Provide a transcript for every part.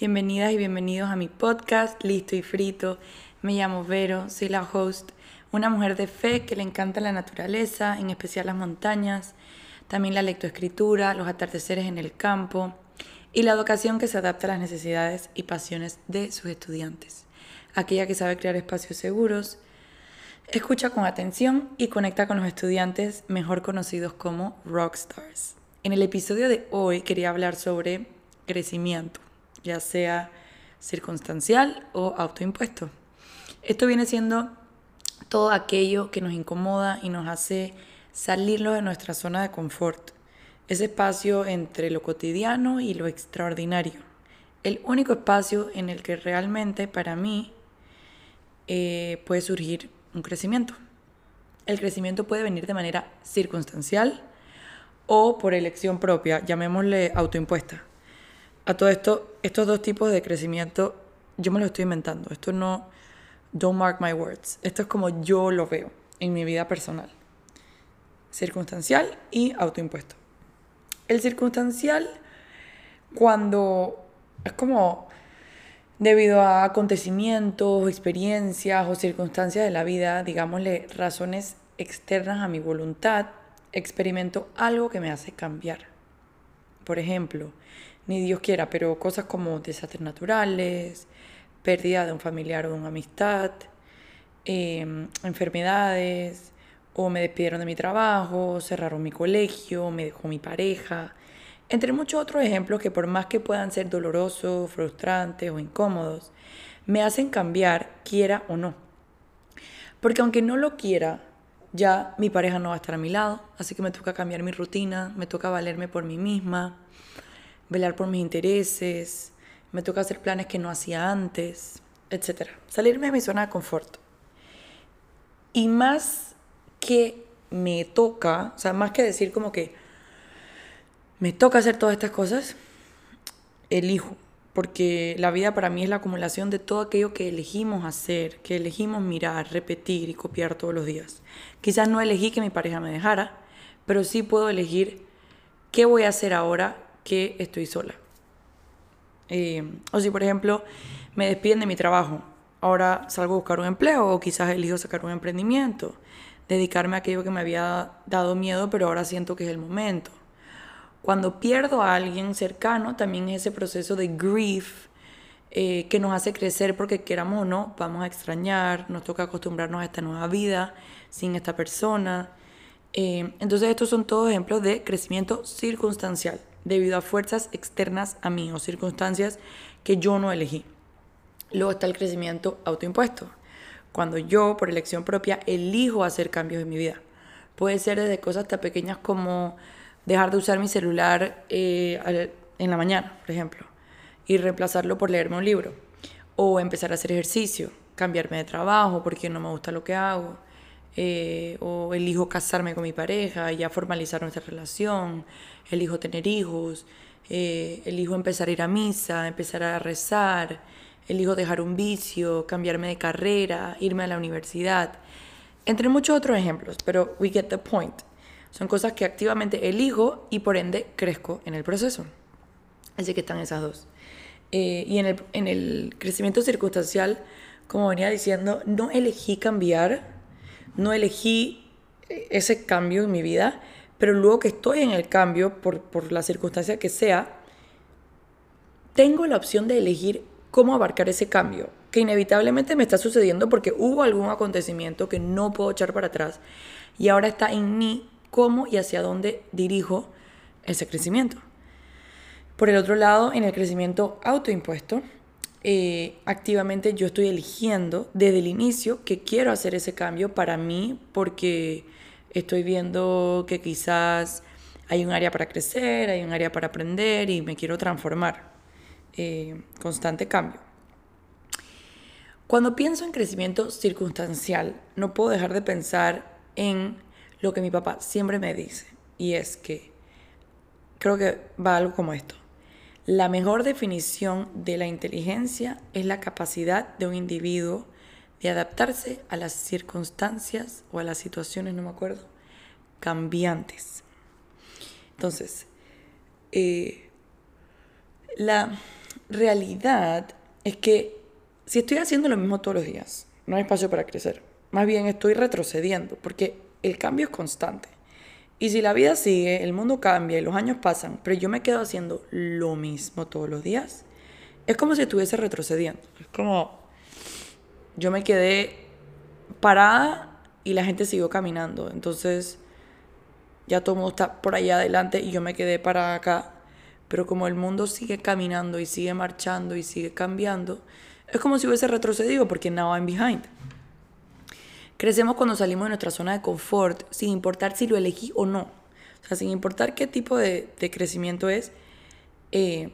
Bienvenidas y bienvenidos a mi podcast Listo y Frito. Me llamo Vero, soy la host, una mujer de fe que le encanta la naturaleza, en especial las montañas, también la lectoescritura, los atardeceres en el campo y la educación que se adapta a las necesidades y pasiones de sus estudiantes. Aquella que sabe crear espacios seguros, escucha con atención y conecta con los estudiantes mejor conocidos como rockstars. En el episodio de hoy quería hablar sobre crecimiento ya sea circunstancial o autoimpuesto. Esto viene siendo todo aquello que nos incomoda y nos hace salirlo de nuestra zona de confort, ese espacio entre lo cotidiano y lo extraordinario, el único espacio en el que realmente para mí eh, puede surgir un crecimiento. El crecimiento puede venir de manera circunstancial o por elección propia, llamémosle autoimpuesta. A todo esto, estos dos tipos de crecimiento, yo me lo estoy inventando. Esto no, don't mark my words. Esto es como yo lo veo en mi vida personal. Circunstancial y autoimpuesto. El circunstancial, cuando es como debido a acontecimientos, experiencias o circunstancias de la vida, digámosle razones externas a mi voluntad, experimento algo que me hace cambiar. Por ejemplo, ni Dios quiera, pero cosas como desastres naturales, pérdida de un familiar o de una amistad, em, enfermedades, o me despidieron de mi trabajo, cerraron mi colegio, me dejó mi pareja, entre muchos otros ejemplos que por más que puedan ser dolorosos, frustrantes o incómodos, me hacen cambiar, quiera o no. Porque aunque no lo quiera, ya mi pareja no va a estar a mi lado, así que me toca cambiar mi rutina, me toca valerme por mí misma, velar por mis intereses, me toca hacer planes que no hacía antes, etc. Salirme de mi zona de confort. Y más que me toca, o sea, más que decir como que me toca hacer todas estas cosas, elijo. Porque la vida para mí es la acumulación de todo aquello que elegimos hacer, que elegimos mirar, repetir y copiar todos los días. Quizás no elegí que mi pareja me dejara, pero sí puedo elegir qué voy a hacer ahora que estoy sola. Eh, o si, por ejemplo, me despiden de mi trabajo, ahora salgo a buscar un empleo o quizás elijo sacar un emprendimiento, dedicarme a aquello que me había dado miedo, pero ahora siento que es el momento. Cuando pierdo a alguien cercano, también es ese proceso de grief eh, que nos hace crecer porque queramos o no, vamos a extrañar, nos toca acostumbrarnos a esta nueva vida sin esta persona. Eh, entonces estos son todos ejemplos de crecimiento circunstancial debido a fuerzas externas a mí o circunstancias que yo no elegí. Luego está el crecimiento autoimpuesto, cuando yo, por elección propia, elijo hacer cambios en mi vida. Puede ser desde cosas tan pequeñas como dejar de usar mi celular eh, en la mañana, por ejemplo, y reemplazarlo por leerme un libro. O empezar a hacer ejercicio, cambiarme de trabajo porque no me gusta lo que hago. Eh, o elijo casarme con mi pareja, ya formalizar nuestra relación, elijo tener hijos, eh, elijo empezar a ir a misa, empezar a rezar, elijo dejar un vicio, cambiarme de carrera, irme a la universidad, entre muchos otros ejemplos, pero we get the point. Son cosas que activamente elijo y por ende crezco en el proceso. Así que están esas dos. Eh, y en el, en el crecimiento circunstancial, como venía diciendo, no elegí cambiar, no elegí ese cambio en mi vida, pero luego que estoy en el cambio, por, por la circunstancia que sea, tengo la opción de elegir cómo abarcar ese cambio, que inevitablemente me está sucediendo porque hubo algún acontecimiento que no puedo echar para atrás y ahora está en mí cómo y hacia dónde dirijo ese crecimiento. Por el otro lado, en el crecimiento autoimpuesto, eh, activamente yo estoy eligiendo desde el inicio que quiero hacer ese cambio para mí porque estoy viendo que quizás hay un área para crecer, hay un área para aprender y me quiero transformar. Eh, constante cambio. Cuando pienso en crecimiento circunstancial, no puedo dejar de pensar en lo que mi papá siempre me dice, y es que creo que va algo como esto. La mejor definición de la inteligencia es la capacidad de un individuo de adaptarse a las circunstancias o a las situaciones, no me acuerdo, cambiantes. Entonces, eh, la, realidad es que si estoy haciendo lo mismo todos los días, no hay espacio para crecer. Más bien estoy retrocediendo, porque el cambio es constante. Y si la vida sigue, el mundo cambia y los años pasan, pero yo me quedo haciendo lo mismo todos los días, es como si estuviese retrocediendo. Es como yo me quedé parada y la gente siguió caminando. Entonces ya todo el mundo está por allá adelante y yo me quedé para acá. Pero como el mundo sigue caminando y sigue marchando y sigue cambiando, es como si hubiese retrocedido porque now I'm behind. Crecemos cuando salimos de nuestra zona de confort, sin importar si lo elegí o no. O sea, sin importar qué tipo de, crecimiento es, eh,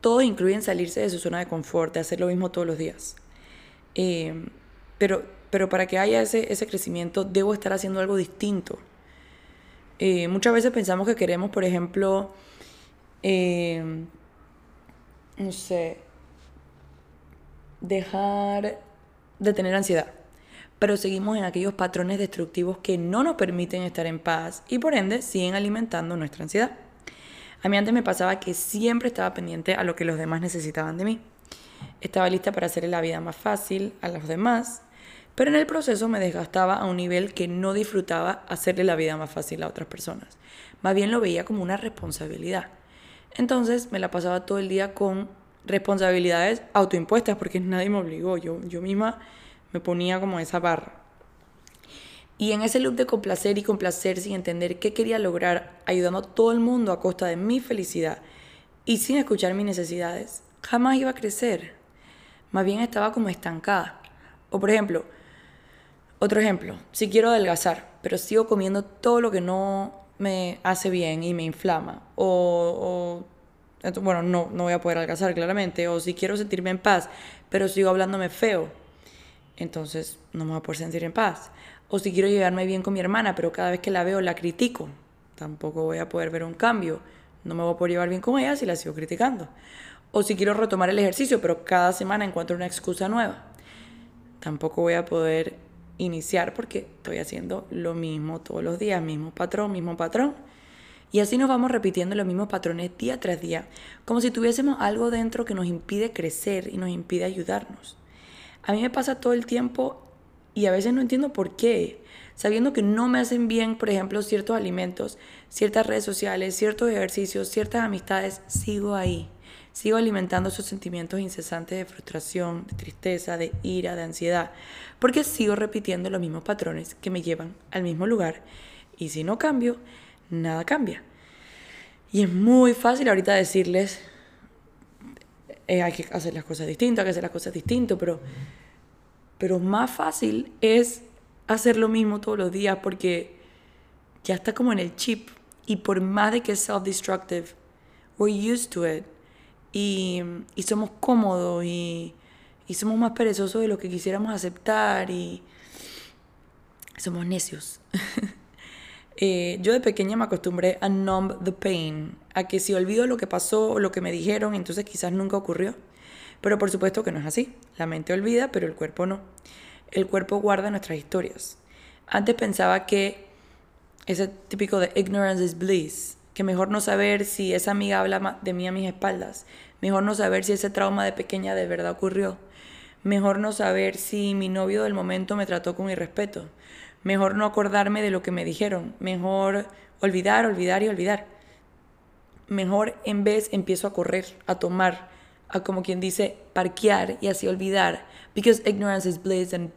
todo incluye salirse de su zona de confort, de hacer lo mismo todos los días. Eh, pero, pero para que haya ese, ese crecimiento, debo estar haciendo algo distinto. Eh, muchas veces pensamos que queremos, por ejemplo, no sé, dejar de tener ansiedad pero seguimos en aquellos patrones destructivos que no nos permiten estar en paz y por ende siguen alimentando nuestra ansiedad. A mí antes me pasaba que siempre estaba pendiente a lo que los demás necesitaban de mí. Estaba lista para hacerle la vida más fácil a los demás, pero en el proceso me desgastaba a un nivel que no disfrutaba hacerle la vida más fácil a otras personas. Más bien lo veía como una responsabilidad. Entonces me la pasaba todo el día con responsabilidades autoimpuestas porque nadie me obligó. Yo, yo misma me ponía como esa barra. Y en ese loop de complacer y complacer sin entender qué quería lograr, ayudando a todo el mundo a costa de mi felicidad y sin escuchar mis necesidades, jamás iba a crecer. Más bien estaba como estancada. O por ejemplo, otro ejemplo, si quiero adelgazar, pero sigo comiendo todo lo que no me hace bien y me inflama, o, o bueno, no, no voy a poder adelgazar claramente, o si quiero sentirme en paz, pero sigo hablándome feo, entonces no me voy a poder sentir en paz. O si quiero llevarme bien con mi hermana, pero cada vez que la veo la critico, tampoco voy a poder ver un cambio. No me voy a poder llevar bien con ella si la sigo criticando. O si quiero retomar el ejercicio, pero cada semana encuentro una excusa nueva, tampoco voy a poder iniciar porque estoy haciendo lo mismo todos los días, mismo patrón, mismo patrón. Y así nos vamos repitiendo los mismos patrones día tras día, como si tuviésemos algo dentro que nos impide crecer y nos impide ayudarnos. A mí me pasa todo el tiempo y a veces no entiendo por qué. Sabiendo que no me hacen bien, por ejemplo, ciertos alimentos, ciertas redes sociales, ciertos ejercicios, ciertas amistades, sigo ahí. Sigo alimentando esos sentimientos incesantes de frustración, de tristeza, de ira, de ansiedad, porque sigo repitiendo los mismos patrones que me llevan al mismo lugar. Y si no cambio, nada cambia. Y es muy fácil ahorita decirles, eh, hay que hacer las cosas distintas, hay que hacer las cosas distintas, pero pero más fácil es hacer lo mismo todos los días porque ya está como en el chip. Y por más de que es self-destructive, we're used to it. Y, y somos cómodos y, y, somos más perezosos de lo que quisiéramos aceptar y somos necios. eh, yo de pequeña me acostumbré a numb the pain, a que si olvido lo que pasó o lo que me dijeron, entonces quizás nunca ocurrió. Pero por supuesto que no es así. La mente olvida, pero el cuerpo no. El cuerpo guarda nuestras historias. Antes pensaba que ese típico de ignorance is bliss, que mejor no saber si esa amiga habla de mí a mis espaldas, mejor no saber si ese trauma de pequeña de verdad ocurrió, mejor no saber si mi novio del momento me trató con irrespeto, mejor no acordarme de lo que me dijeron, mejor olvidar, olvidar y olvidar. Mejor en vez empiezo a correr, a tomar, a como quien dice parquear y así olvidar. Because ignorance is bliss and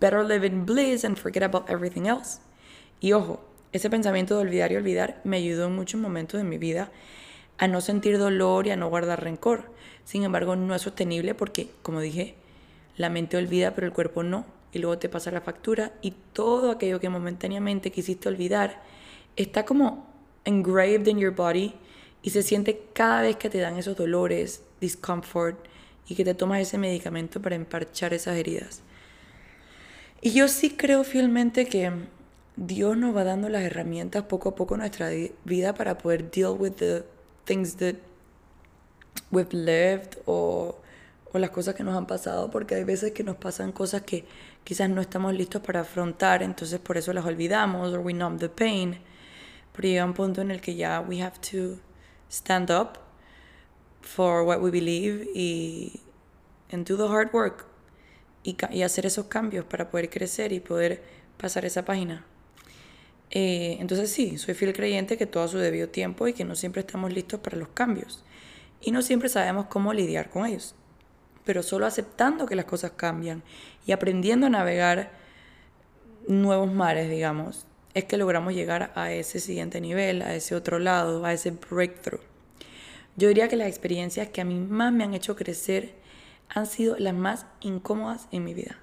better live in bliss and forget about everything else. Y ojo, ese pensamiento de olvidar y olvidar me ayudó en muchos momentos de mi vida a no sentir dolor y a no guardar rencor. Sin embargo, no es sostenible porque, como dije, la mente olvida pero el cuerpo no. Y luego te pasa la factura y todo aquello que momentáneamente quisiste olvidar está como engraved in your body y se siente cada vez que te dan esos dolores, discomfort y que te tomas ese medicamento para emparchar esas heridas. Y yo sí creo fielmente que Dios nos va dando las herramientas poco a poco en nuestra vida para poder deal with the things that we've lived o, o las cosas que nos han pasado, porque hay veces que nos pasan cosas que quizás no estamos listos para afrontar, entonces por eso las olvidamos, o we numb the pain. Pero llega un punto en el que ya we have to stand up for what we believe y and do the hard work y, y hacer esos cambios para poder crecer y poder pasar esa página. Eh, entonces sí, soy fiel creyente que todo a su debido tiempo y que no siempre estamos listos para los cambios y no siempre sabemos cómo lidiar con ellos. Pero solo aceptando que las cosas cambian y aprendiendo a navegar nuevos mares, digamos, es que logramos llegar a ese siguiente nivel, a ese otro lado, a ese breakthrough. Yo diría que las experiencias que a mí más me han hecho crecer han sido las más incómodas en mi vida.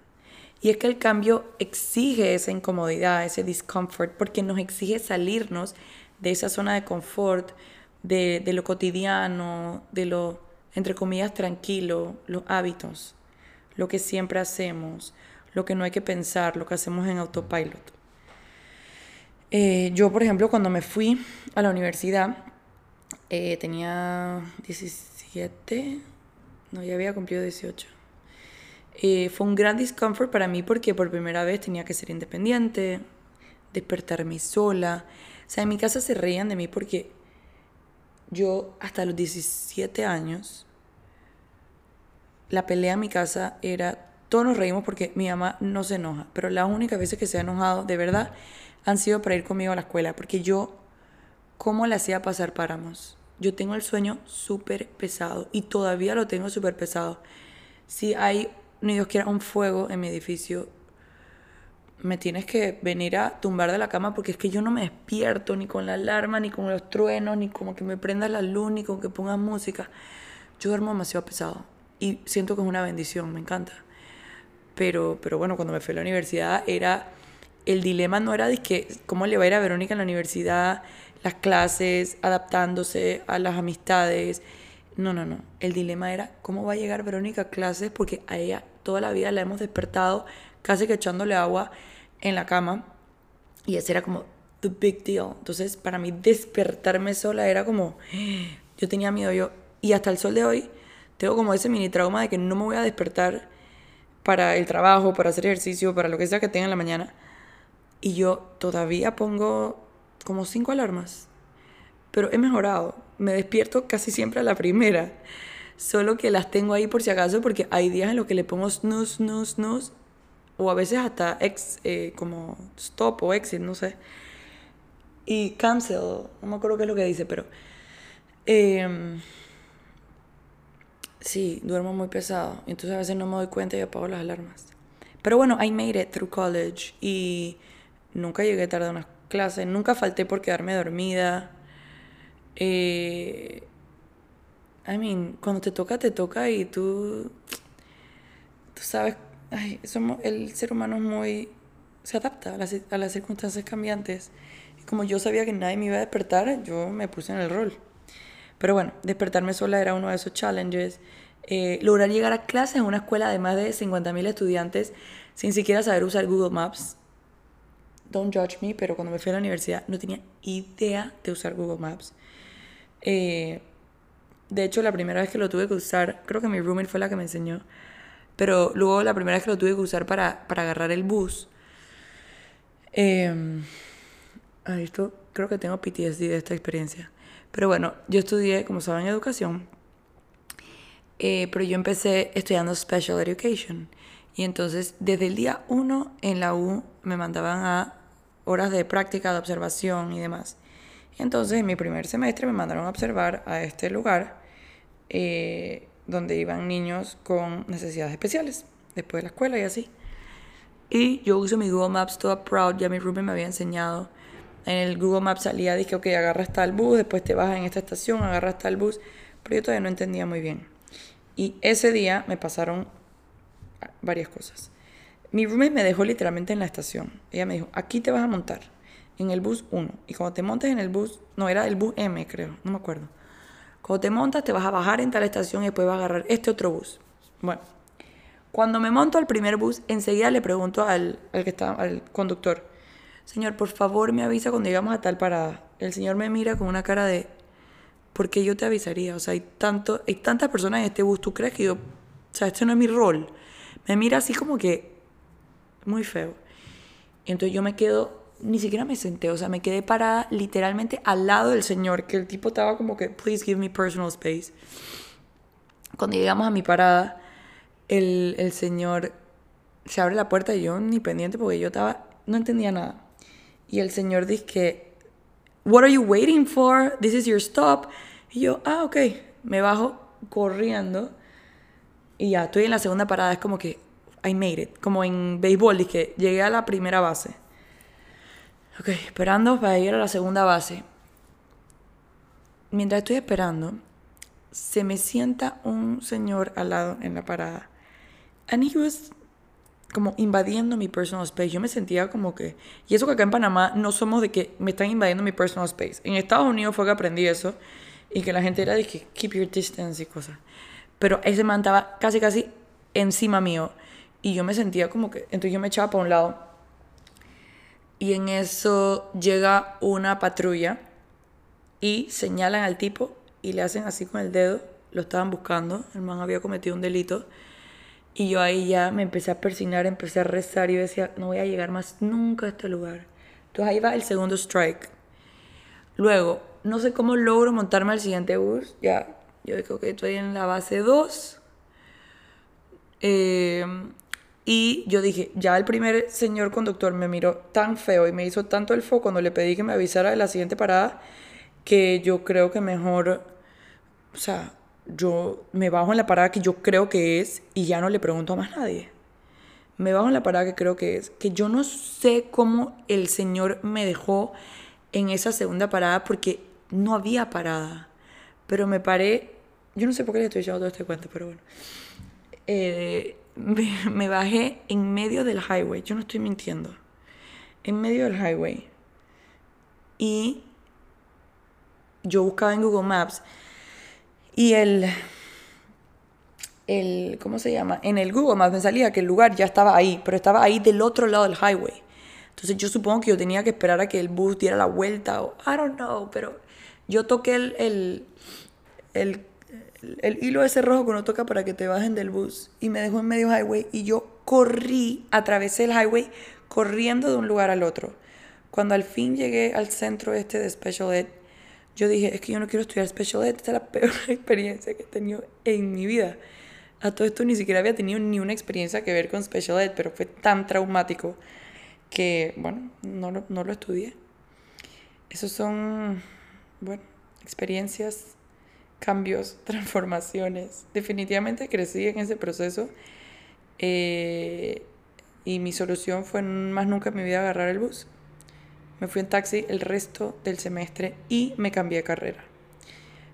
Y es que el cambio exige esa incomodidad, ese discomfort, porque nos exige salirnos de esa zona de confort, de, lo cotidiano, de lo, entre comillas, tranquilo, los hábitos, lo que siempre hacemos, lo que no hay que pensar, lo que hacemos en autopilot. Eh, yo, por ejemplo, cuando me fui a la universidad, eh, tenía 17, no, ya había cumplido 18. Eh, fue un gran discomfort para mí porque por primera vez tenía que ser independiente, despertarme sola. O sea, en mi casa se reían de mí porque yo hasta los 17 años, la pelea en mi casa era, todos nos reímos porque mi mamá no se enoja, pero las únicas veces que se ha enojado de verdad han sido para ir conmigo a la escuela, porque yo, ¿cómo le hacía pasar páramos? Yo tengo el sueño súper pesado y todavía lo tengo súper pesado. Si hay, ni Dios quiera, un fuego en mi edificio, me tienes que venir a tumbar de la cama porque es que yo no me despierto ni con la alarma, ni con los truenos, ni como que me prenda la luz, ni con que pongas música. Yo duermo demasiado pesado y siento que es una bendición, me encanta. Pero, pero bueno, cuando me fui a la universidad era, el dilema no era de que cómo le va a ir a Verónica en la universidad, las clases, adaptándose a las amistades. No, no, no. El dilema era cómo va a llegar Verónica a clases porque a ella toda la vida la hemos despertado casi que echándole agua en la cama. Y ese era como the big deal. Entonces, para mí despertarme sola era como, yo tenía miedo yo. Y hasta el sol de hoy tengo como ese mini trauma de que no me voy a despertar para el trabajo, para hacer ejercicio, para lo que sea que tenga en la mañana. Y yo todavía pongo como cinco alarmas. Pero he mejorado. Me despierto casi siempre a la primera. Solo que las tengo ahí por si acaso porque hay días en los que le pongo snooze, snooze, snooze o a veces hasta ex, eh, como stop o exit, no sé. Y cancel, no me acuerdo qué es lo que dice, pero... Eh, sí, duermo muy pesado, entonces a veces no me doy cuenta y apago las alarmas. Pero bueno, I made it through college y nunca llegué tarde a unas clases, nunca falté por quedarme dormida. Eh, I mean, cuando te toca, te toca y tú, tú sabes ay, somos, el ser humano es muy, se adapta a las, a las circunstancias cambiantes. Y como yo sabía que nadie me iba a despertar, yo me puse en el rol. Pero bueno, despertarme sola era uno de esos challenges. Eh, lograr llegar a clases en una escuela de más de 50.000 estudiantes sin siquiera saber usar Google Maps. Don't judge me, pero cuando me fui a la universidad no tenía idea de usar Google Maps. Eh, de hecho, la primera vez que lo tuve que usar, creo que mi roommate fue la que me enseñó. Pero luego la primera vez que lo tuve que usar para, para agarrar el bus, eh, esto creo que tengo PTSD de esta experiencia. Pero bueno, yo estudié, como saben, educación, eh, pero yo empecé estudiando Special Education. Y entonces, desde el día uno en la U, me mandaban a horas de práctica, de observación y demás. Entonces, en mi primer semestre, me mandaron a observar a este lugar. Eh, donde iban niños con necesidades especiales, después de la escuela y así. Y yo uso mi Google Maps toda proud, ya mi roommate me había enseñado. En el Google Maps salía, dije, ok, agarra hasta el bus, después te bajas en esta estación, agarra hasta bus, pero yo todavía no entendía muy bien. Y ese día me pasaron varias cosas. Mi roommate me dejó literalmente en la estación. Ella me dijo, aquí te vas a montar, en el bus 1. Y cuando te montes en el bus, no, era el bus M, creo, no me acuerdo. Cuando te montas, te vas a bajar en tal estación y después vas a agarrar este otro bus. Bueno, cuando me monto al primer bus, enseguida le pregunto al, al, que está, al conductor, señor, por favor me avisa cuando llegamos a tal parada. El señor me mira con una cara de, ¿por qué yo te avisaría? O sea, hay, tanto, hay tantas personas en este bus, ¿tú crees que yo, o sea, este no es mi rol? Me mira así como que, muy feo. Entonces yo me quedo ni siquiera me senté, o sea, me quedé parada literalmente al lado del señor, que el tipo estaba como que, please give me personal space. Cuando llegamos a mi parada, el, el señor se abre la puerta y yo ni pendiente porque yo estaba, no entendía nada. Y el señor dice que, What are you waiting for? This is your stop. Y yo, ah, ok. Me bajo corriendo y ya, estoy en la segunda parada. Es como que, I made it. Como en béisbol, que llegué a la primera base. Ok, esperando para ir a la segunda base. Mientras estoy esperando, se me sienta un señor al lado en la parada. And he was como invadiendo mi personal space. Yo me sentía como que... Y eso que acá en Panamá no somos de que me están invadiendo mi personal space. En Estados Unidos fue que aprendí eso. Y que la gente era de que keep your distance y cosas. Pero ese man estaba casi, casi encima mío. Y yo me sentía como que... Entonces yo me echaba para un lado. Y en eso llega una patrulla. Y señalan al tipo. Y le hacen así con el dedo. Lo estaban buscando. El man había cometido un delito y yo ahí ya me empecé a persignar, empecé a rezar y decía, no voy a llegar más nunca a este lugar. Entonces ahí va el segundo strike. Luego, no sé cómo logro montarme al siguiente bus. Ya, yo digo que estoy en la base 2. Eh, y yo dije, ya el primer señor conductor me miró tan feo y me hizo tanto el foco cuando le pedí que me avisara de la siguiente parada que yo creo que mejor, o sea, yo me bajo en la parada que yo creo que es y ya no le pregunto a más nadie. Me bajo en la parada que creo que es. Que yo no sé cómo el Señor me dejó en esa segunda parada porque no había parada. Pero me paré, yo no sé por qué le estoy echando todo este cuento, pero bueno. Eh, me, me bajé en medio del highway, yo no estoy mintiendo. En medio del highway. Y yo buscaba en Google Maps y el, el, ¿cómo se llama? En el Google Maps me salía que el lugar ya estaba ahí, pero estaba ahí del otro lado del highway. Entonces yo supongo que yo tenía que esperar a que el bus diera la vuelta o I don't know, pero yo toqué el, el, el, el hilo ese rojo que uno toca para que te bajen del bus y me dejó en medio highway y yo corrí, atravesé el highway corriendo de un lugar al otro. Cuando al fin llegué al centro este de Special Ed, yo dije, es que yo no quiero estudiar Special Ed, esta es la peor experiencia que he tenido en mi vida. A todo esto ni siquiera había tenido ni una experiencia que ver con Special Ed, pero fue tan traumático que, bueno, no lo, no lo estudié. Esos son, bueno, experiencias, cambios, transformaciones. Definitivamente crecí en ese proceso eh, y mi solución fue más nunca en mi vida agarrar el bus. Me fui en taxi el resto del semestre y me cambié de carrera.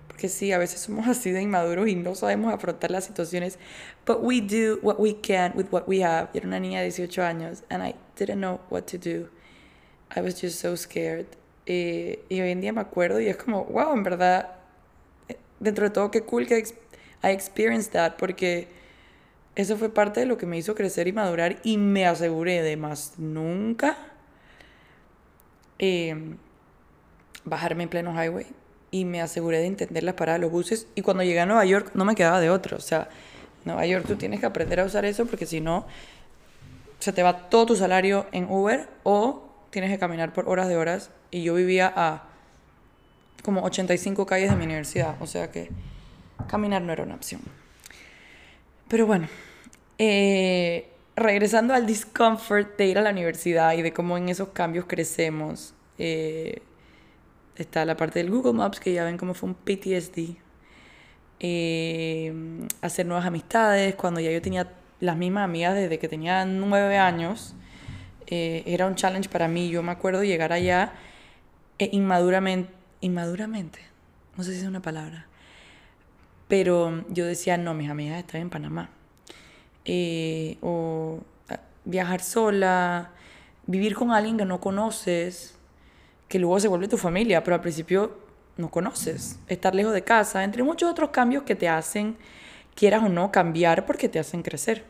Porque sí, a veces somos así de inmaduros y no sabemos afrontar las situaciones. But we do what we can with what we have. Yo era una niña de 18 años and I didn't know what to do. I was just so scared. Eh, y hoy en día me acuerdo y es como, wow, en verdad, dentro de todo, qué cool que I experienced that porque eso fue parte de lo que me hizo crecer y madurar y me aseguré de más nunca eh, bajarme en pleno highway y me aseguré de entender las paradas de los buses. Y cuando llegué a Nueva York no me quedaba de otro. O sea, Nueva York tú tienes que aprender a usar eso porque si no, se te va todo tu salario en Uber o tienes que caminar por horas de horas. Y yo vivía a como 85 calles de mi universidad. O sea que caminar no era una opción. Pero bueno, eh, regresando al discomfort de ir a la universidad y de cómo en esos cambios crecemos, eh, está la parte del Google Maps, que ya ven cómo fue un PTSD. Eh, hacer nuevas amistades, cuando ya yo tenía las mismas amigas desde que tenía nueve años, eh, era un challenge para mí. Yo me acuerdo llegar allá inmaduramente, inmaduramente, no sé si es una palabra, pero yo decía, no, mis amigas están en Panamá eh, o viajar sola, vivir con alguien que no conoces, que luego se vuelve tu familia, pero al principio no conoces, estar lejos de casa, entre muchos otros cambios que te hacen, quieras o no, cambiar porque te hacen crecer.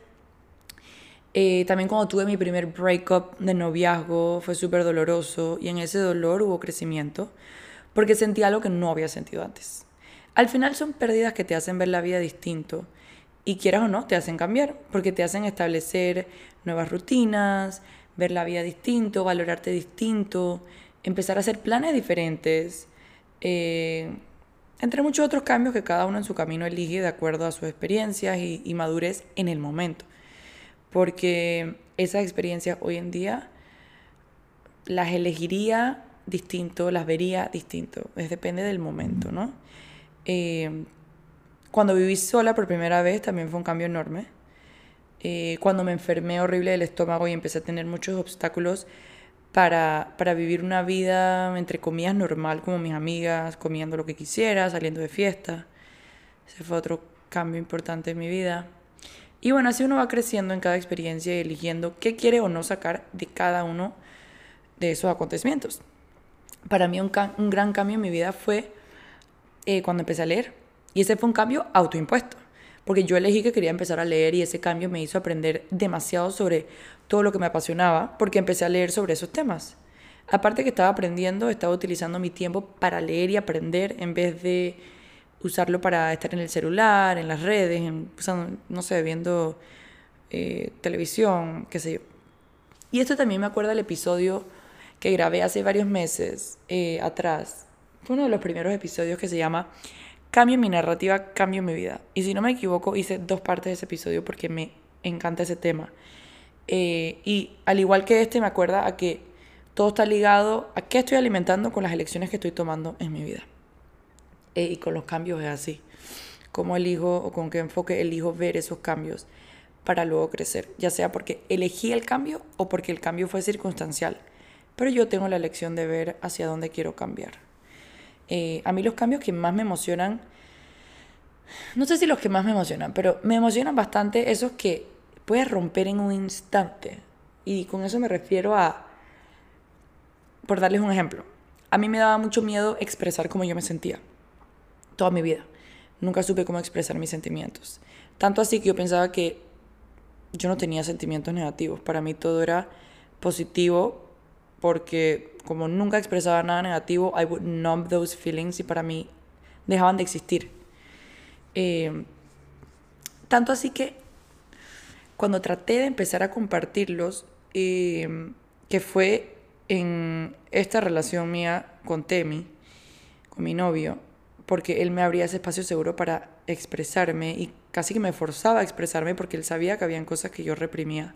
Eh, también cuando tuve mi primer breakup de noviazgo fue súper doloroso y en ese dolor hubo crecimiento porque sentí algo que no había sentido antes. Al final son pérdidas que te hacen ver la vida distinto y quieras o no, te hacen cambiar, porque te hacen establecer nuevas rutinas, ver la vida distinto, valorarte distinto, empezar a hacer planes diferentes. Eh, entre muchos otros cambios que cada uno en su camino elige de acuerdo a sus experiencias y, y madurez en el momento. Porque esas experiencias hoy en día las elegiría distinto, las vería distinto. Es depende del momento, ¿no? Eh, cuando viví sola por primera vez también fue un cambio enorme. Eh, cuando me enfermé horrible del estómago y empecé a tener muchos obstáculos para, para vivir una vida, entre comillas, normal, como mis amigas, comiendo lo que quisiera, saliendo de fiesta. Ese fue otro cambio importante en mi vida. Y bueno, así uno va creciendo en cada experiencia y eligiendo qué quiere o no sacar de cada uno de esos acontecimientos. Para mí un, un gran cambio en mi vida fue eh, cuando empecé a leer. Y ese fue un cambio autoimpuesto, porque yo elegí que quería empezar a leer y ese cambio me hizo aprender demasiado sobre todo lo que me apasionaba, porque empecé a leer sobre esos temas. Aparte que estaba aprendiendo, estaba utilizando mi tiempo para leer y aprender en vez de usarlo para estar en el celular, en las redes, en, no sé, viendo eh, televisión, qué sé yo. Y esto también me acuerda del episodio que grabé hace varios meses eh, atrás. Fue uno de los primeros episodios que se llama Cambio mi narrativa, cambio mi vida. Y si no me equivoco, hice dos partes de ese episodio porque me encanta ese tema. Eh, y al igual que este, me acuerda a que todo está ligado a qué estoy alimentando con las elecciones que estoy tomando en mi vida. Eh, y con los cambios es así. Cómo elijo o con qué enfoque elijo ver esos cambios para luego crecer. Ya sea porque elegí el cambio o porque el cambio fue circunstancial. Pero yo tengo la elección de ver hacia dónde quiero cambiar. Eh, a mí los cambios que más me emocionan, no sé si los que más me emocionan, pero me emocionan bastante esos que puedes romper en un instante. Y con eso me refiero a, por darles un ejemplo, a mí me daba mucho miedo expresar cómo yo me sentía toda mi vida. Nunca supe cómo expresar mis sentimientos. Tanto así que yo pensaba que yo no tenía sentimientos negativos. Para mí todo era positivo porque como nunca expresaba nada negativo, I would numb those feelings y para mí dejaban de existir. Eh, tanto así que cuando traté de empezar a compartirlos, eh, que fue en esta relación mía con Temi, con mi novio, porque él me abría ese espacio seguro para expresarme y casi que me forzaba a expresarme porque él sabía que habían cosas que yo reprimía.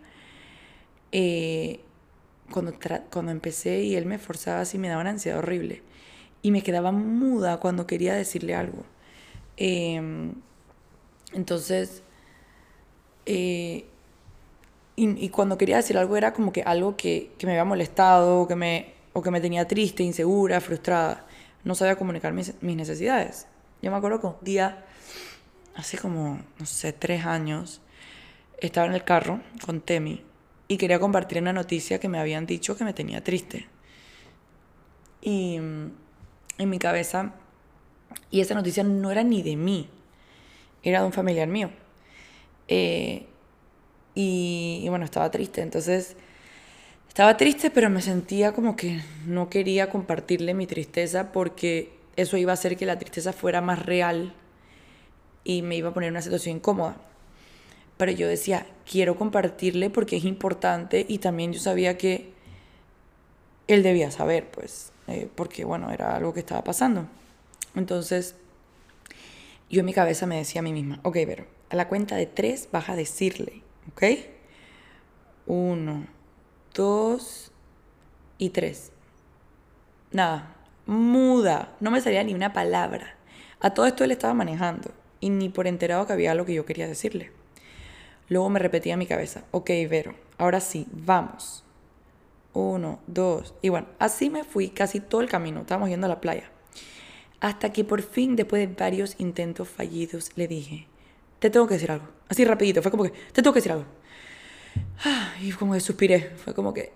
Eh, cuando, cuando empecé y él me forzaba así, me daba una ansiedad horrible. Y me quedaba muda cuando quería decirle algo. Em, entonces, eh, y, cuando quería decir algo era como que algo que, que, me había molestado o que me, o que me tenía triste, insegura, frustrada. No sabía comunicar mis, mis necesidades. Yo me acuerdo que un día, hace como, no sé, tres años, estaba en el carro con Temi y quería compartir una noticia que me habían dicho que me tenía triste. Y mm, en mi cabeza, y esa noticia no era ni de mí, era de un familiar mío. Eh, y, bueno, estaba triste, entonces estaba triste, pero me sentía como que no quería compartirle mi tristeza porque eso iba a hacer que la tristeza fuera más real y me iba a poner en una situación incómoda pero yo decía, quiero compartirle porque es importante y también yo sabía que él debía saber, pues, eh, porque bueno, era algo que estaba pasando. Entonces, yo en mi cabeza me decía a mí misma, ok, pero a la cuenta de tres vas a decirle, ¿ok? Uno, dos y tres. Nada, muda, no me salía ni una palabra. A todo esto él estaba manejando y ni por enterado que había algo que yo quería decirle. Luego me repetía en mi cabeza, ok, Vero, ahora sí, vamos. Uno, dos. Y bueno, así me fui casi todo el camino. Estábamos yendo a la playa. Hasta que por fin, después de varios intentos fallidos, le dije, te tengo que decir algo. Así rapidito, fue como que, te tengo que decir algo. Y como que suspiré. Fue como que,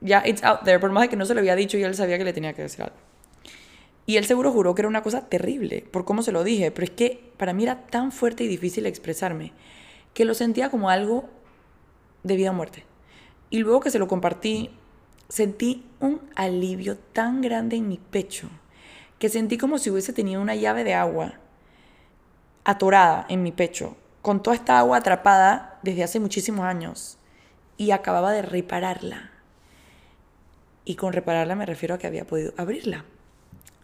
ya, it's out there. Por más de que no se lo había dicho y él sabía que le tenía que decir algo. Y él seguro juró que era una cosa terrible por cómo se lo dije. Pero es que para mí era tan fuerte y difícil expresarme que lo sentía como algo de vida o muerte. Y luego que se lo compartí, sentí un alivio tan grande en mi pecho que sentí como si hubiese tenido una llave de agua atorada en mi pecho, con toda esta agua atrapada desde hace muchísimos años y acababa de repararla. Y con repararla me refiero a que había podido abrirla.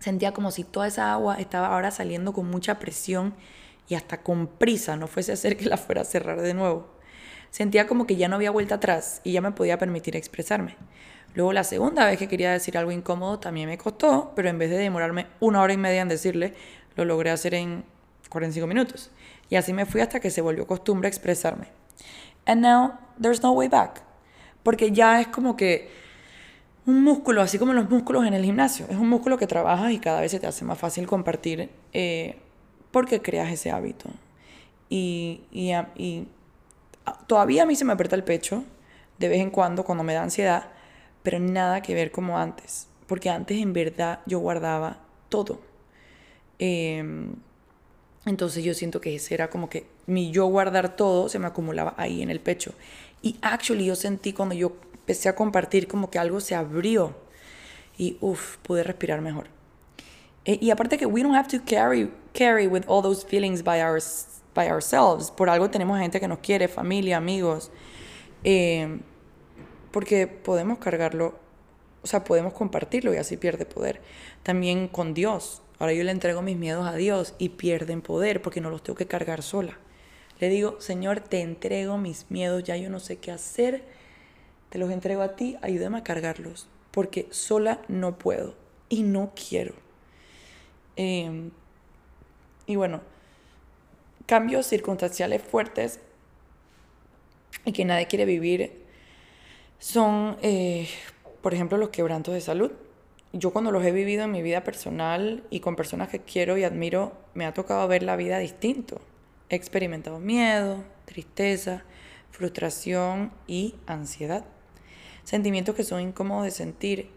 Sentía como si toda esa agua estaba ahora saliendo con mucha presión y hasta con prisa, no fuese a hacer que la fuera a cerrar de nuevo. Sentía como que ya no había vuelta atrás y ya me podía permitir expresarme. Luego la segunda vez que quería decir algo incómodo también me costó, pero en vez de demorarme una hora y media en decirle, lo logré hacer en 45 minutos. Y así me fui hasta que se volvió costumbre expresarme. And now there's no way back. Porque ya es como que un músculo, así como los músculos en el gimnasio. Es un músculo que trabajas y cada vez se te hace más fácil compartir eh, porque creas ese hábito. Y, y, y todavía a mí se me aprieta el pecho de vez en cuando cuando me da ansiedad pero nada que ver como antes, porque antes en verdad yo guardaba todo. Em, entonces yo siento que ese era como que mi yo guardar todo se me acumulaba ahí en el pecho. Y actually yo sentí cuando yo empecé a compartir como que algo se abrió y uff, pude respirar mejor. E, y aparte que we don't have to carry, carry with all those feelings by, our, by ourselves. Por algo tenemos gente que nos quiere, familia, amigos. Eh, porque podemos cargarlo, o sea, podemos compartirlo y así pierde poder. También con Dios. Ahora yo le entrego mis miedos a Dios y pierden poder porque no los tengo que cargar sola. Le digo, Señor, te entrego mis miedos, ya yo no sé qué hacer, te los entrego a ti, ayúdame a cargarlos, porque sola no puedo y no quiero. Em, y bueno, cambios circunstanciales fuertes y que nadie quiere vivir son, eh, por ejemplo, los quebrantos de salud. Yo cuando los he vivido en mi vida personal y con personas que quiero y admiro, me ha tocado ver la vida distinto. He experimentado miedo, tristeza, frustración y ansiedad. Sentimientos que son incómodos de sentir,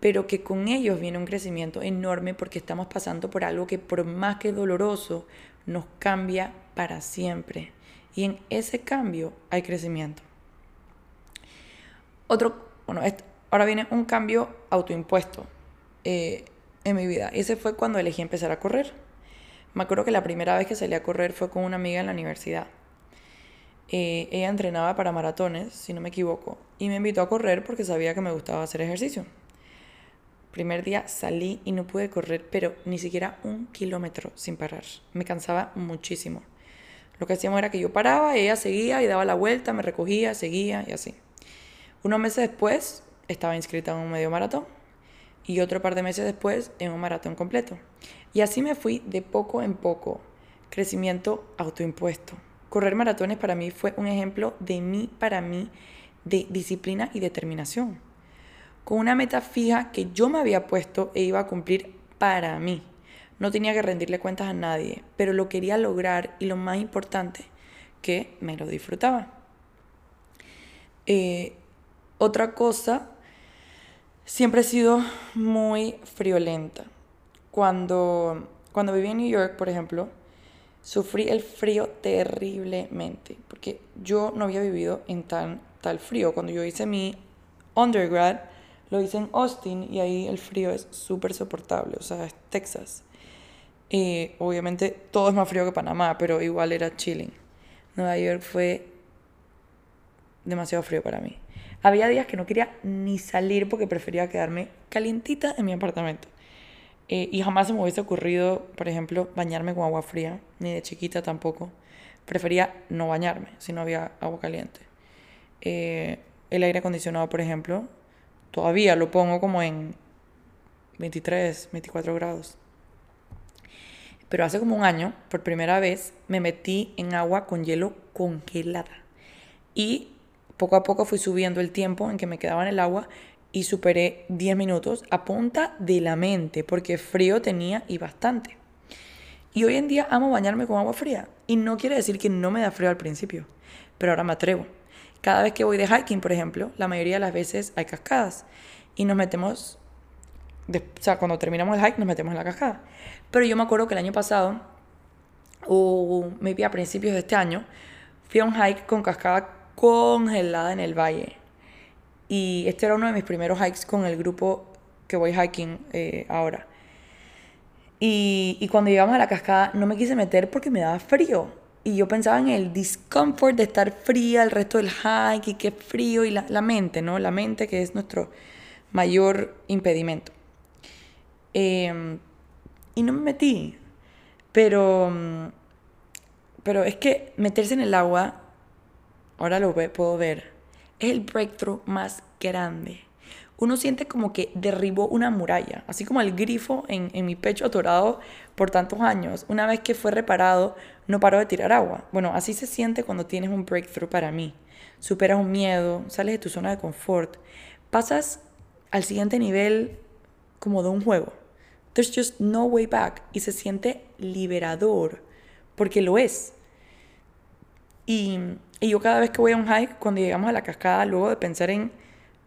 pero que con ellos viene un crecimiento enorme porque estamos pasando por algo que por más que doloroso, nos cambia para siempre. Y en ese cambio hay crecimiento. Otro, bueno, ahora viene un cambio autoimpuesto eh, en mi vida. Ese fue cuando elegí empezar a correr. Me acuerdo que la primera vez que salí a correr fue con una amiga en la universidad. Eh, ella entrenaba para maratones, si no me equivoco, y me invitó a correr porque sabía que me gustaba hacer ejercicio. Primer día salí y no pude correr, pero ni siquiera un kilómetro sin parar. Me cansaba muchísimo. Lo que hacíamos era que yo paraba, ella seguía y daba la vuelta, me recogía, seguía y así. Unos meses después estaba inscrita en un medio maratón y otro par de meses después en un maratón completo. Y así me fui de poco en poco. Crecimiento autoimpuesto. Correr maratones para mí fue un ejemplo de mí para mí de disciplina y determinación. Con una meta fija que yo me había puesto e iba a cumplir para mí. No tenía que rendirle cuentas a nadie, pero lo quería lograr y lo más importante, que me lo disfrutaba. Eh, otra cosa, siempre he sido muy friolenta. Cuando, cuando viví en New York, por ejemplo, sufrí el frío terriblemente, porque yo no había vivido en tan, tal frío. Cuando yo hice mi undergrad, lo hice en Austin y ahí el frío es súper soportable, o sea, es Texas. Y obviamente todo es más frío que Panamá, pero igual era chilling. Nueva York fue demasiado frío para mí. Había días que no quería ni salir porque prefería quedarme calientita en mi apartamento. Eh, y jamás se me hubiese ocurrido, por ejemplo, bañarme con agua fría, ni de chiquita tampoco. Prefería no bañarme si no había agua caliente. Eh, el aire acondicionado, por ejemplo, todavía lo pongo como en 23, 24 grados. Pero hace como un año, por primera vez, me metí en agua con hielo congelada. Y poco a poco fui subiendo el tiempo en que me quedaba en el agua y superé 10 minutos a punta de la mente, porque frío tenía y bastante. Y hoy en día amo bañarme con agua fría. Y no quiere decir que no me da frío al principio, pero ahora me atrevo. Cada vez que voy de hiking, por ejemplo, la mayoría de las veces hay cascadas. Y nos metemos, o sea, cuando terminamos el hike nos metemos en la cascada. Pero yo me acuerdo que el año pasado, o maybe a principios de este año, fui a un hike con cascada congelada en el valle. Y este era uno de mis primeros hikes con el grupo que voy hiking eh, ahora. Y, y, cuando llegamos a la cascada no me quise meter porque me daba frío. Y yo pensaba en el discomfort de estar fría el resto del hike y qué frío y la, la mente, ¿no? La mente que es nuestro mayor impedimento. Em, y no me metí. Pero, pero es que meterse en el agua, ahora lo puedo ver, es el breakthrough más grande. Uno siente como que derribó una muralla, así como el grifo en, en mi pecho atorado por tantos años. Una vez que fue reparado, no paró de tirar agua. Bueno, así se siente cuando tienes un breakthrough para mí. Superas un miedo, sales de tu zona de confort, pasas al siguiente nivel como de un juego. There's just no way back. Y se siente liberador, porque lo es. Y, y yo cada vez que voy a un hike, cuando llegamos a la cascada, luego de pensar en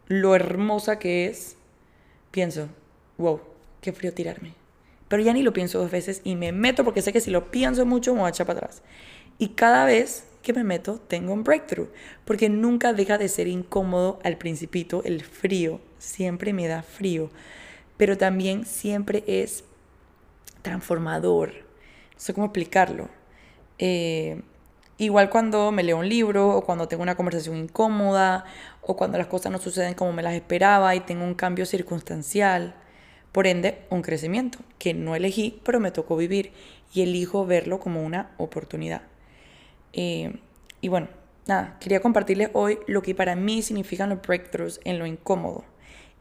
lo hermosa que es, pienso, wow, qué frío tirarme. Pero ya ni lo pienso dos veces y me meto porque sé que si lo pienso mucho me voy a echar para atrás. Y cada vez que me meto tengo un breakthrough, porque nunca deja de ser incómodo al principito el frío, siempre me da frío, pero también siempre es transformador. No sé cómo explicarlo. Eh, igual cuando me leo un libro o cuando tengo una conversación incómoda o cuando las cosas no suceden como me las esperaba y tengo un cambio circunstancial. Por ende, un crecimiento que no elegí, pero me tocó vivir y elijo verlo como una oportunidad. Eh, y bueno, nada, quería compartirles hoy lo que para mí significan los breakthroughs en lo incómodo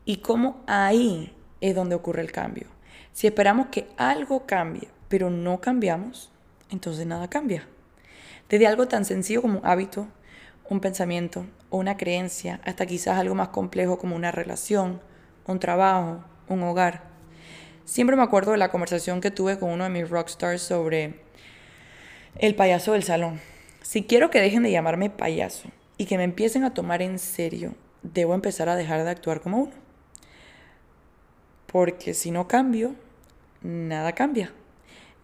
y cómo ahí es donde ocurre el cambio. Si esperamos que algo cambie, pero no cambiamos, entonces nada cambia. Desde algo tan sencillo como un hábito, un pensamiento o una creencia, hasta quizás algo más complejo como una relación, un trabajo, un hogar. Siempre me acuerdo de la conversación que tuve con uno de mis rockstars sobre el payaso del salón. Si quiero que dejen de llamarme payaso y que me empiecen a tomar en serio, debo empezar a dejar de actuar como uno. Porque si no cambio, nada cambia.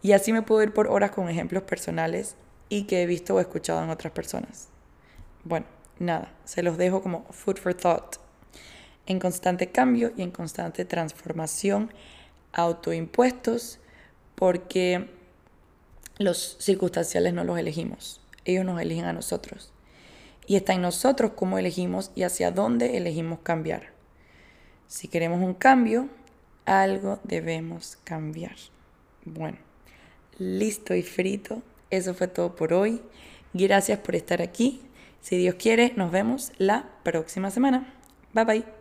Y así me puedo ir por horas con ejemplos personales y que he visto o escuchado en otras personas. Bueno, nada, se los dejo como food for thought en constante cambio y en constante transformación, autoimpuestos, porque los circunstanciales no los elegimos, ellos nos eligen a nosotros. Y está en nosotros cómo elegimos y hacia dónde elegimos cambiar. Si queremos un cambio, algo debemos cambiar. Bueno, listo y frito. Eso fue todo por hoy. Gracias por estar aquí. Si Dios quiere, nos vemos la próxima semana. Bye bye.